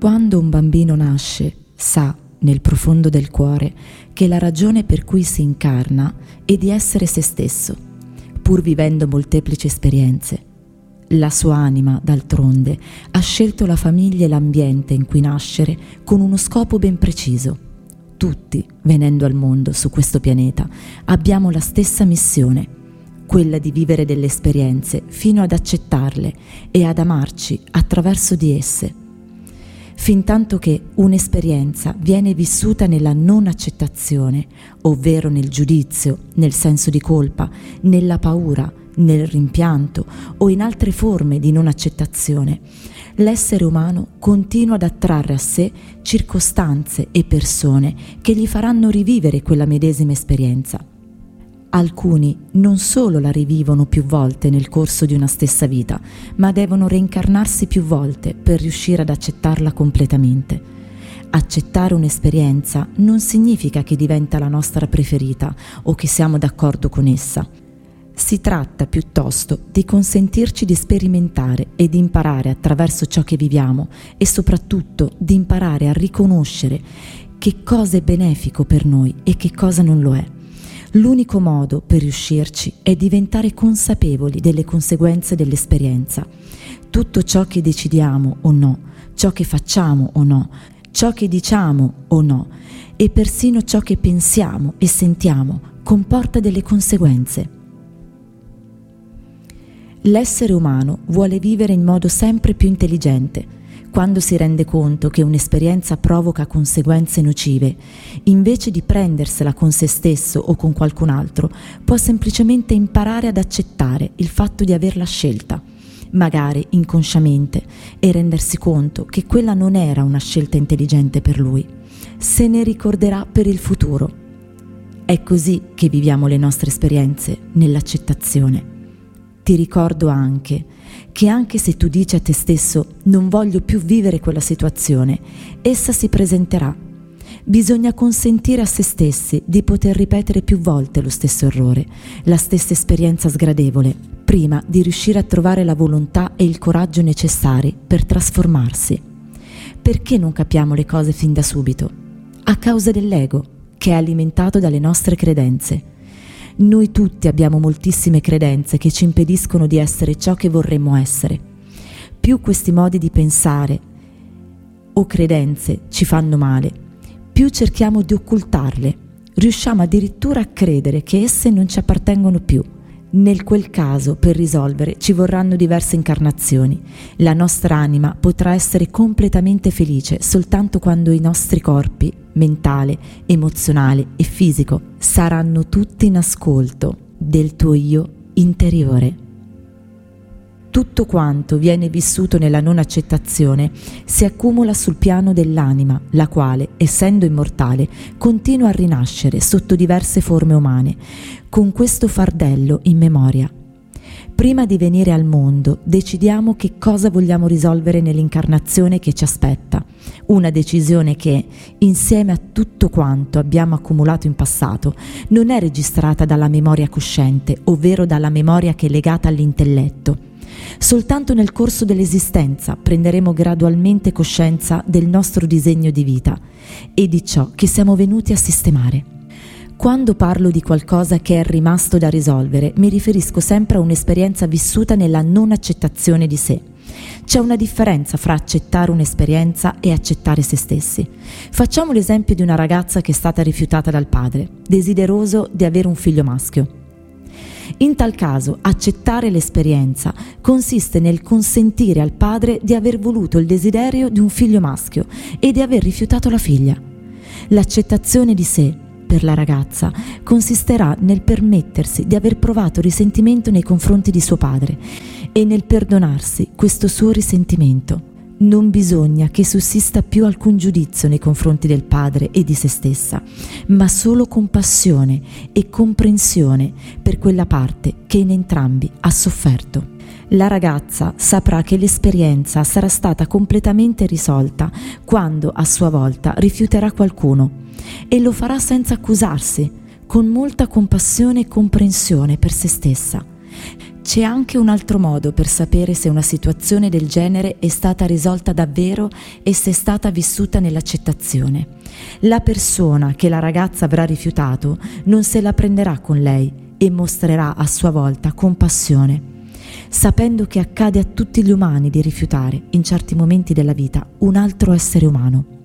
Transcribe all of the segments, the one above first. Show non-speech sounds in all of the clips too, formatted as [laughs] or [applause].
Quando un bambino nasce, sa nel profondo del cuore che la ragione per cui si incarna è di essere se stesso, pur vivendo molteplici esperienze. La sua anima, d'altronde, ha scelto la famiglia e l'ambiente in cui nascere con uno scopo ben preciso. Tutti, venendo al mondo su questo pianeta, abbiamo la stessa missione, quella di vivere delle esperienze fino ad accettarle e ad amarci attraverso di esse fintanto che un'esperienza viene vissuta nella non accettazione, ovvero nel giudizio, nel senso di colpa, nella paura, nel rimpianto o in altre forme di non accettazione, l'essere umano continua ad attrarre a sé circostanze e persone che gli faranno rivivere quella medesima esperienza. Alcuni non solo la rivivono più volte nel corso di una stessa vita, ma devono reincarnarsi più volte per riuscire ad accettarla completamente. Accettare un'esperienza non significa che diventa la nostra preferita o che siamo d'accordo con essa. Si tratta piuttosto di consentirci di sperimentare e di imparare attraverso ciò che viviamo e soprattutto di imparare a riconoscere che cosa è benefico per noi e che cosa non lo è. L'unico modo per riuscirci è diventare consapevoli delle conseguenze dell'esperienza. Tutto ciò che decidiamo o no, ciò che facciamo o no, ciò che diciamo o no, e persino ciò che pensiamo e sentiamo comporta delle conseguenze. L'essere umano vuole vivere in modo sempre più intelligente, quando si rende conto che un'esperienza provoca conseguenze nocive, invece di prendersela con se stesso o con qualcun altro, può semplicemente imparare ad accettare il fatto di averla scelta, magari inconsciamente, e rendersi conto che quella non era una scelta intelligente per lui. Se ne ricorderà per il futuro. È così che viviamo le nostre esperienze, nell'accettazione. Ti ricordo anche che anche se tu dici a te stesso non voglio più vivere quella situazione, essa si presenterà. Bisogna consentire a se stessi di poter ripetere più volte lo stesso errore, la stessa esperienza sgradevole, prima di riuscire a trovare la volontà e il coraggio necessari per trasformarsi. Perché non capiamo le cose fin da subito? A causa dell'ego, che è alimentato dalle nostre credenze noi tutti abbiamo moltissime credenze che ci impediscono di essere ciò che vorremmo essere. Più questi modi di pensare o credenze ci fanno male, più cerchiamo di occultarle. Riusciamo addirittura a credere che esse non ci appartengono più. Nel quel caso, per risolvere, ci vorranno diverse incarnazioni. La nostra anima potrà essere completamente felice soltanto quando i nostri corpi mentale, emozionale e fisico saranno tutti in ascolto del tuo io interiore. Tutto quanto viene vissuto nella non accettazione si accumula sul piano dell'anima, la quale, essendo immortale, continua a rinascere sotto diverse forme umane, con questo fardello in memoria prima di venire al mondo decidiamo che cosa vogliamo risolvere nell'incarnazione che ci aspetta. Una decisione che, insieme a tutto quanto abbiamo accumulato in passato, non è registrata dalla memoria cosciente, ovvero dalla memoria che è legata all'intelletto. Soltanto nel corso dell'esistenza prenderemo gradualmente coscienza del nostro disegno di vita e di ciò che siamo venuti a sistemare. Quando parlo di qualcosa che è rimasto da risolvere, mi riferisco sempre a un'esperienza vissuta nella non accettazione di sé. C'è una differenza fra accettare un'esperienza e accettare se stessi. Facciamo l'esempio di una ragazza che è stata rifiutata dal padre, desideroso di avere un figlio maschio. In tal caso, accettare l'esperienza consiste nel consentire al padre di aver voluto il desiderio di un figlio maschio e di aver rifiutato la figlia. L'accettazione di sé per la ragazza consisterà nel permettersi di aver provato risentimento nei confronti di suo padre e nel perdonarsi questo suo risentimento. Non bisogna che sussista più alcun giudizio nei confronti del padre e di se stessa, ma solo compassione e comprensione per quella parte che in entrambi ha sofferto. La ragazza saprà che l'esperienza sarà stata completamente risolta quando a sua volta rifiuterà qualcuno e lo farà senza accusarsi, con molta compassione e comprensione per se stessa. C'è anche un altro modo per sapere se una situazione del genere è stata risolta davvero e se è stata vissuta nell'accettazione. La persona che la ragazza avrà rifiutato non se la prenderà con lei e mostrerà a sua volta compassione, sapendo che accade a tutti gli umani di rifiutare, in certi momenti della vita, un altro essere umano.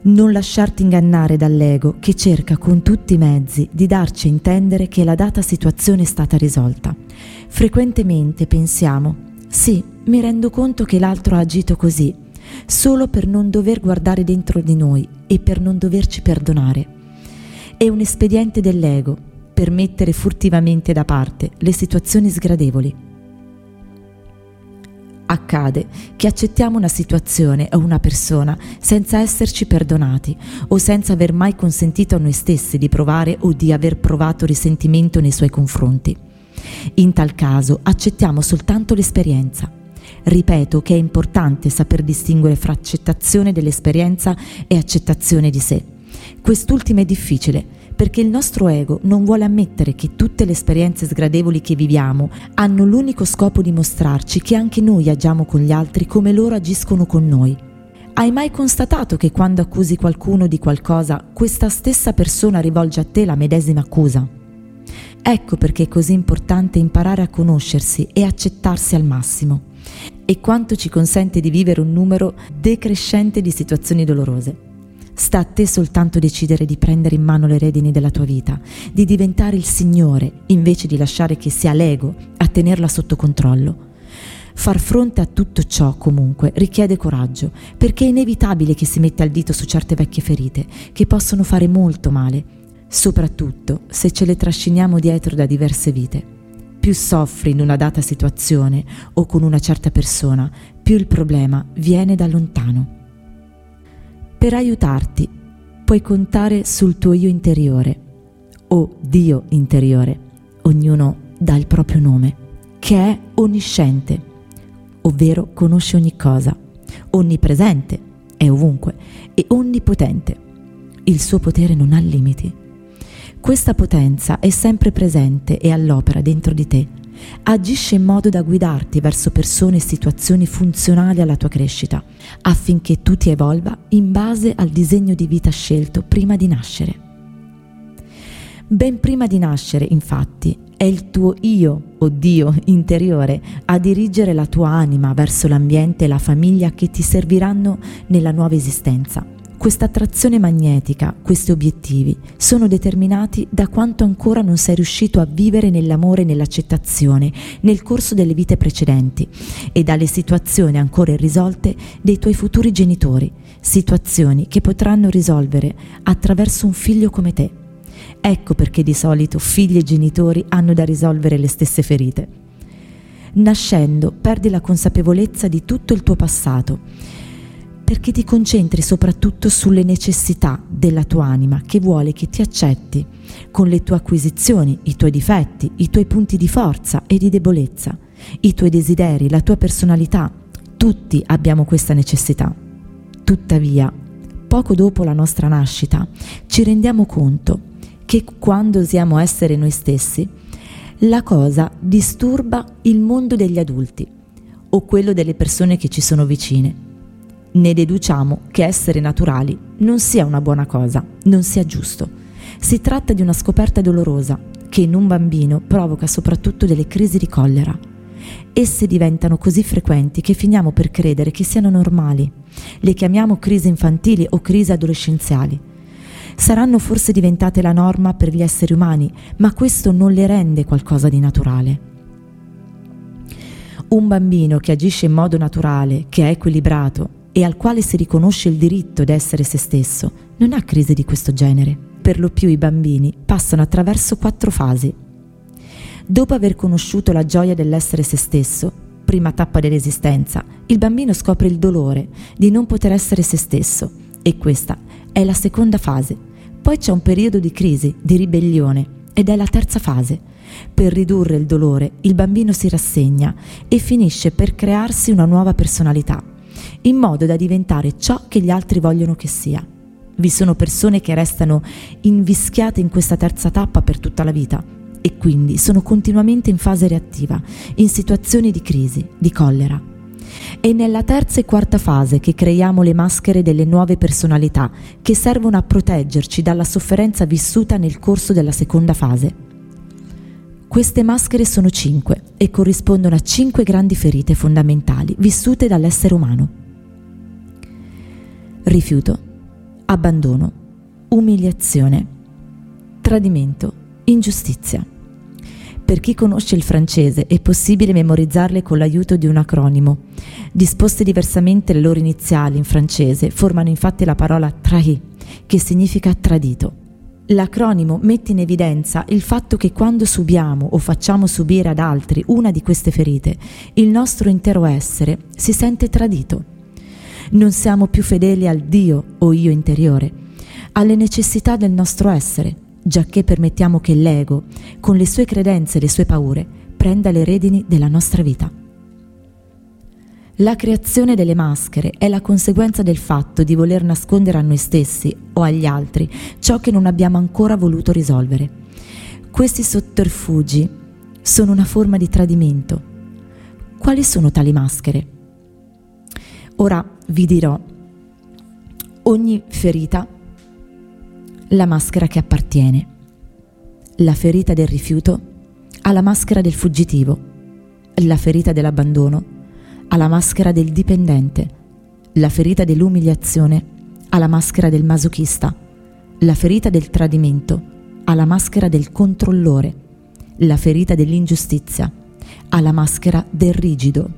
Non lasciarti ingannare dall'ego che cerca con tutti i mezzi di darci a intendere che la data situazione è stata risolta. Frequentemente pensiamo, sì, mi rendo conto che l'altro ha agito così, solo per non dover guardare dentro di noi e per non doverci perdonare. È un espediente dell'ego per mettere furtivamente da parte le situazioni sgradevoli accade che accettiamo una situazione o una persona senza esserci perdonati o senza aver mai consentito a noi stessi di provare o di aver provato risentimento nei suoi confronti. In tal caso accettiamo soltanto l'esperienza. Ripeto che è importante saper distinguere fra accettazione dell'esperienza e accettazione di sé. Quest'ultima è difficile perché il nostro ego non vuole ammettere che tutte le esperienze sgradevoli che viviamo hanno l'unico scopo di mostrarci che anche noi agiamo con gli altri come loro agiscono con noi. Hai mai constatato che quando accusi qualcuno di qualcosa, questa stessa persona rivolge a te la medesima accusa? Ecco perché è così importante imparare a conoscersi e accettarsi al massimo e quanto ci consente di vivere un numero decrescente di situazioni dolorose. Sta a te soltanto decidere di prendere in mano le redini della tua vita, di diventare il Signore invece di lasciare che sia l'ego a tenerla sotto controllo. Far fronte a tutto ciò comunque richiede coraggio, perché è inevitabile che si metta il dito su certe vecchie ferite, che possono fare molto male, soprattutto se ce le trasciniamo dietro da diverse vite. Più soffri in una data situazione o con una certa persona, più il problema viene da lontano. Per aiutarti puoi contare sul tuo io interiore o Dio interiore, ognuno dà il proprio nome, che è onnisciente, ovvero conosce ogni cosa, onnipresente, è ovunque e onnipotente. Il suo potere non ha limiti. Questa potenza è sempre presente e all'opera dentro di te agisce in modo da guidarti verso persone e situazioni funzionali alla tua crescita, affinché tu ti evolva in base al disegno di vita scelto prima di nascere. Ben prima di nascere, infatti, è il tuo io o Dio [laughs] interiore a dirigere la tua anima verso l'ambiente e la famiglia che ti serviranno nella nuova esistenza questa attrazione magnetica, questi obiettivi, sono determinati da quanto ancora non sei riuscito a vivere nell'amore e nell'accettazione nel corso delle vite precedenti e dalle situazioni ancora irrisolte dei tuoi futuri genitori, situazioni che potranno risolvere attraverso un figlio come te. Ecco perché di solito figli e genitori hanno da risolvere le stesse ferite. Nascendo perdi la consapevolezza di tutto il tuo passato perché ti concentri soprattutto sulle necessità della tua anima che vuole che ti accetti con le tue acquisizioni, i tuoi difetti, i tuoi punti di forza e di debolezza, i tuoi desideri, la tua personalità. Tutti abbiamo questa necessità. Tuttavia, poco dopo la nostra nascita, ci rendiamo conto che quando osiamo essere noi stessi, la cosa disturba il mondo degli adulti o quello delle persone che ci sono vicine ne deduciamo che essere naturali non sia una buona cosa, non sia giusto. Si tratta di una scoperta dolorosa che in un bambino provoca soprattutto delle crisi di collera. Esse diventano così frequenti che finiamo per credere che siano normali. Le chiamiamo crisi infantili o crisi adolescenziali. Saranno forse diventate la norma per gli esseri umani, ma questo non le rende qualcosa di naturale. Un bambino che agisce in modo naturale, che è equilibrato, e al quale si riconosce il diritto di essere se stesso, non ha crisi di questo genere. Per lo più i bambini passano attraverso quattro fasi. Dopo aver conosciuto la gioia dell'essere se stesso, prima tappa dell'esistenza, il bambino scopre il dolore di non poter essere se stesso e questa è la seconda fase. Poi c'è un periodo di crisi, di ribellione ed è la terza fase. Per ridurre il dolore il bambino si rassegna e finisce per crearsi una nuova personalità in modo da diventare ciò che gli altri vogliono che sia. Vi sono persone che restano invischiate in questa terza tappa per tutta la vita e quindi sono continuamente in fase reattiva, in situazioni di crisi, di collera. È nella terza e quarta fase che creiamo le maschere delle nuove personalità che servono a proteggerci dalla sofferenza vissuta nel corso della seconda fase. Queste maschere sono cinque e corrispondono a cinque grandi ferite fondamentali vissute dall'essere umano. Rifiuto, abbandono, umiliazione, tradimento, ingiustizia. Per chi conosce il francese è possibile memorizzarle con l'aiuto di un acronimo. Disposte diversamente le loro iniziali in francese formano infatti la parola trahi, che significa tradito. L'acronimo mette in evidenza il fatto che quando subiamo o facciamo subire ad altri una di queste ferite, il nostro intero essere si sente tradito. Non siamo più fedeli al Dio o io interiore, alle necessità del nostro essere, giacché permettiamo che l'ego, con le sue credenze e le sue paure, prenda le redini della nostra vita. La creazione delle maschere è la conseguenza del fatto di voler nascondere a noi stessi o agli altri ciò che non abbiamo ancora voluto risolvere. Questi sotterfugi sono una forma di tradimento. Quali sono tali maschere? Ora vi dirò, ogni ferita la maschera che appartiene. La ferita del rifiuto ha la maschera del fuggitivo, la ferita dell'abbandono ha la maschera del dipendente, la ferita dell'umiliazione ha la maschera del masochista, la ferita del tradimento ha la maschera del controllore, la ferita dell'ingiustizia ha la maschera del rigido.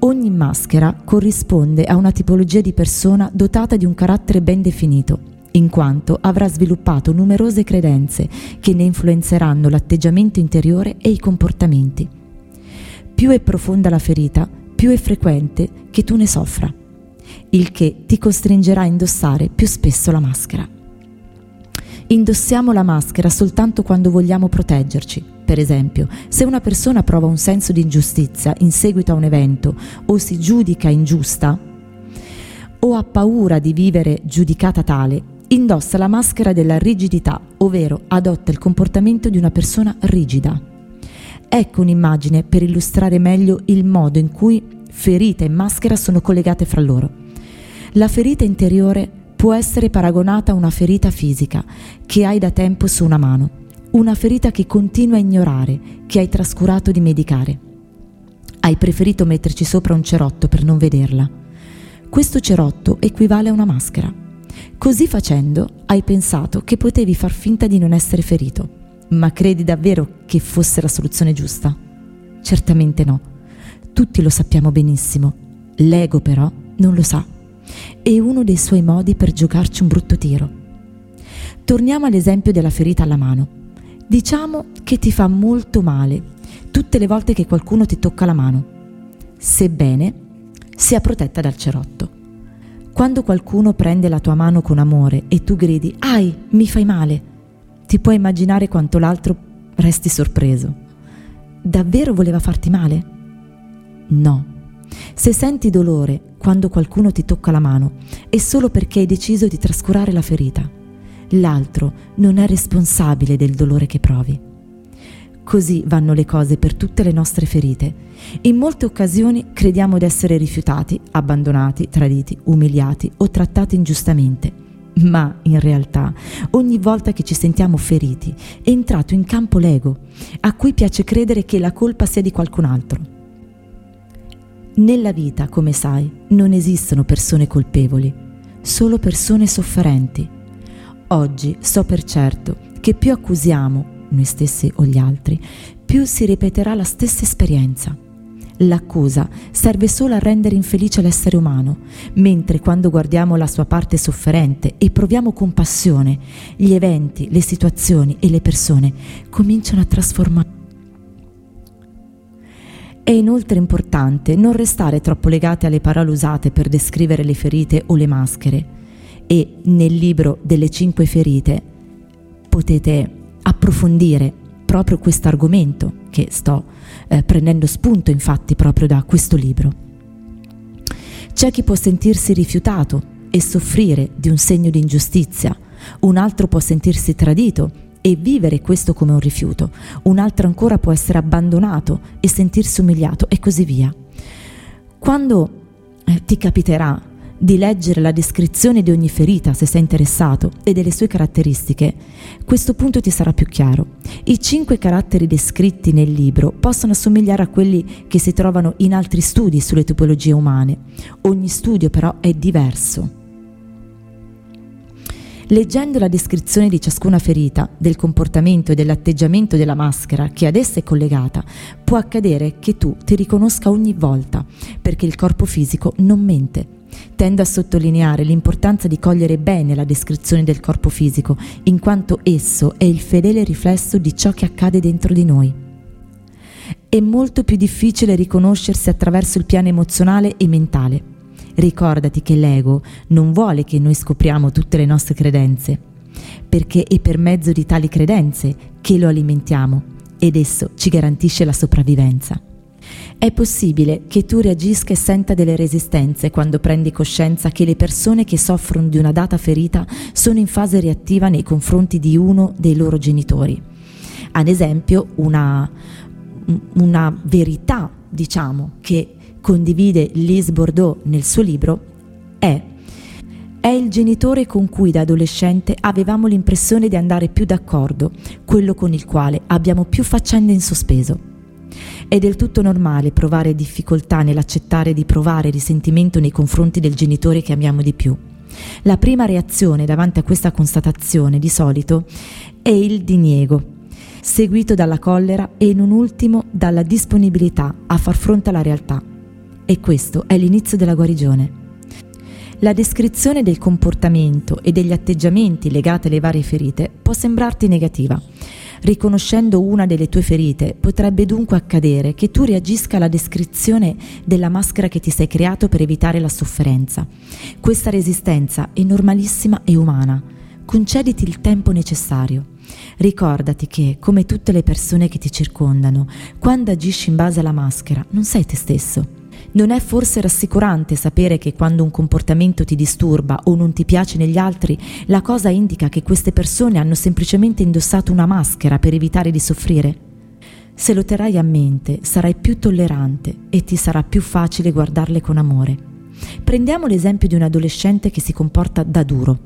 Ogni maschera corrisponde a una tipologia di persona dotata di un carattere ben definito in quanto avrà sviluppato numerose credenze che ne influenzeranno l'atteggiamento interiore e i comportamenti. Più è profonda la ferita, più è frequente che tu ne soffra, il che ti costringerà a indossare più spesso la maschera. Indossiamo la maschera soltanto quando vogliamo proteggerci. Per esempio, se una persona prova un senso di ingiustizia in seguito a un evento o si giudica ingiusta o ha paura di vivere giudicata tale, indossa la maschera della rigidità, ovvero adotta il comportamento di una persona rigida. Ecco un'immagine per illustrare meglio il modo in cui ferita e maschera sono collegate fra loro. La ferita interiore può essere paragonata a una ferita fisica che hai da tempo su una mano, una ferita che continua a ignorare, che hai trascurato di medicare. Hai preferito metterci sopra un cerotto per non vederla. Questo cerotto equivale a una maschera. Così facendo hai pensato che potevi far finta di non essere ferito, ma credi davvero che fosse la soluzione giusta? Certamente no. Tutti lo sappiamo benissimo. L'ego però non lo sa. È uno dei suoi modi per giocarci un brutto tiro. Torniamo all'esempio della ferita alla mano. Diciamo che ti fa molto male tutte le volte che qualcuno ti tocca la mano, sebbene sia protetta dal cerotto. Quando qualcuno prende la tua mano con amore e tu gridi, ai, mi fai male, ti puoi immaginare quanto l'altro resti sorpreso. Davvero voleva farti male? No. Se senti dolore quando qualcuno ti tocca la mano, è solo perché hai deciso di trascurare la ferita. L'altro non è responsabile del dolore che provi. Così vanno le cose per tutte le nostre ferite. In molte occasioni crediamo di essere rifiutati, abbandonati, traditi, umiliati o trattati ingiustamente. Ma in realtà ogni volta che ci sentiamo feriti è entrato in campo l'ego, a cui piace credere che la colpa sia di qualcun altro. Nella vita, come sai, non esistono persone colpevoli, solo persone sofferenti. Oggi so per certo che più accusiamo noi stessi o gli altri, più si ripeterà la stessa esperienza. L'accusa serve solo a rendere infelice l'essere umano, mentre quando guardiamo la sua parte sofferente e proviamo compassione, gli eventi, le situazioni e le persone cominciano a trasformare. È inoltre importante non restare troppo legati alle parole usate per descrivere le ferite o le maschere e nel libro delle cinque ferite potete approfondire proprio questo argomento che sto eh, prendendo spunto infatti proprio da questo libro. C'è chi può sentirsi rifiutato e soffrire di un segno di ingiustizia, un altro può sentirsi tradito e vivere questo come un rifiuto, un altro ancora può essere abbandonato e sentirsi umiliato e così via. Quando eh, ti capiterà di leggere la descrizione di ogni ferita se sei interessato e delle sue caratteristiche, questo punto ti sarà più chiaro. I cinque caratteri descritti nel libro possono assomigliare a quelli che si trovano in altri studi sulle tipologie umane. Ogni studio però è diverso. Leggendo la descrizione di ciascuna ferita, del comportamento e dell'atteggiamento della maschera che ad essa è collegata, può accadere che tu ti riconosca ogni volta, perché il corpo fisico non mente. Tendo a sottolineare l'importanza di cogliere bene la descrizione del corpo fisico, in quanto esso è il fedele riflesso di ciò che accade dentro di noi. È molto più difficile riconoscersi attraverso il piano emozionale e mentale. Ricordati che l'ego non vuole che noi scopriamo tutte le nostre credenze, perché è per mezzo di tali credenze che lo alimentiamo ed esso ci garantisce la sopravvivenza. È possibile che tu reagisca e senta delle resistenze quando prendi coscienza che le persone che soffrono di una data ferita sono in fase reattiva nei confronti di uno dei loro genitori. Ad esempio, una, una verità, diciamo, che condivide Lise Bordeaux nel suo libro è è il genitore con cui da adolescente avevamo l'impressione di andare più d'accordo, quello con il quale abbiamo più faccende in sospeso. È del tutto normale provare difficoltà nell'accettare di provare risentimento nei confronti del genitore che amiamo di più. La prima reazione davanti a questa constatazione, di solito, è il diniego, seguito dalla collera e in un ultimo dalla disponibilità a far fronte alla realtà. E questo è l'inizio della guarigione. La descrizione del comportamento e degli atteggiamenti legati alle varie ferite può sembrarti negativa. Riconoscendo una delle tue ferite, potrebbe dunque accadere che tu reagisca alla descrizione della maschera che ti sei creato per evitare la sofferenza. Questa resistenza è normalissima e umana. Concediti il tempo necessario. Ricordati che, come tutte le persone che ti circondano, quando agisci in base alla maschera, non sei te stesso non è forse rassicurante sapere che quando un comportamento ti disturba o non ti piace negli altri, la cosa indica che queste persone hanno semplicemente indossato una maschera per evitare di soffrire? Se lo terrai a mente, sarai più tollerante e ti sarà più facile guardarle con amore. Prendiamo l'esempio di un adolescente che si comporta da duro.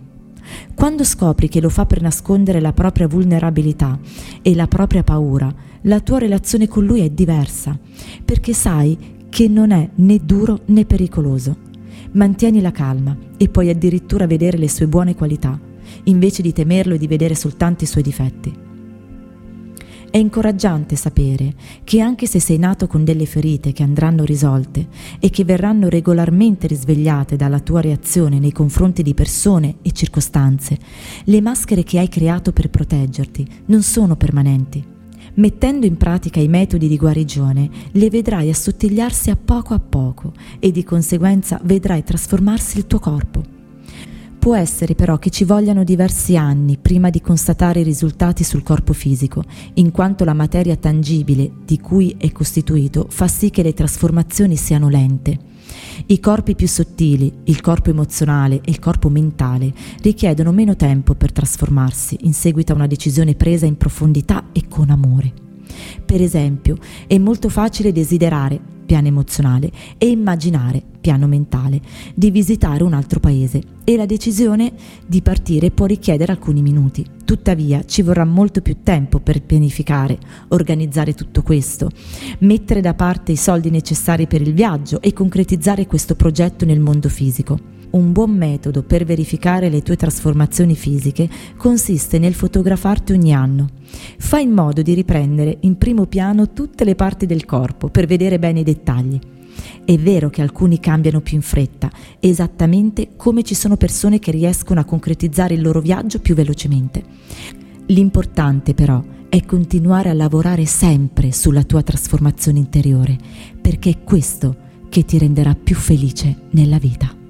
Quando scopri che lo fa per nascondere la propria vulnerabilità e la propria paura, la tua relazione con lui è diversa, perché sai che non è né duro né pericoloso. Mantieni la calma e puoi addirittura vedere le sue buone qualità, invece di temerlo e di vedere soltanto i suoi difetti. È incoraggiante sapere che anche se sei nato con delle ferite che andranno risolte e che verranno regolarmente risvegliate dalla tua reazione nei confronti di persone e circostanze, le maschere che hai creato per proteggerti non sono permanenti Mettendo in pratica i metodi di guarigione, le vedrai assottigliarsi a poco a poco e di conseguenza vedrai trasformarsi il tuo corpo. Può essere però che ci vogliano diversi anni prima di constatare i risultati sul corpo fisico, in quanto la materia tangibile di cui è costituito fa sì che le trasformazioni siano lente. I corpi più sottili, il corpo emozionale e il corpo mentale, richiedono meno tempo per trasformarsi in seguito a una decisione presa in profondità e con amore. Per esempio, è molto facile desiderare, piano emozionale, e immaginare, piano mentale, di visitare un altro paese e la decisione di partire può richiedere alcuni minuti. Tuttavia ci vorrà molto più tempo per pianificare, organizzare tutto questo, mettere da parte i soldi necessari per il viaggio e concretizzare questo progetto nel mondo fisico. Un buon metodo per verificare le tue trasformazioni fisiche consiste nel fotografarti ogni anno. Fai in modo di riprendere in primo piano tutte le parti del corpo per vedere bene i dettagli. È vero che alcuni cambiano più in fretta, esattamente come ci sono persone che riescono a concretizzare il loro viaggio più velocemente. L'importante però è continuare a lavorare sempre sulla tua trasformazione interiore, perché è questo che ti renderà più felice nella vita.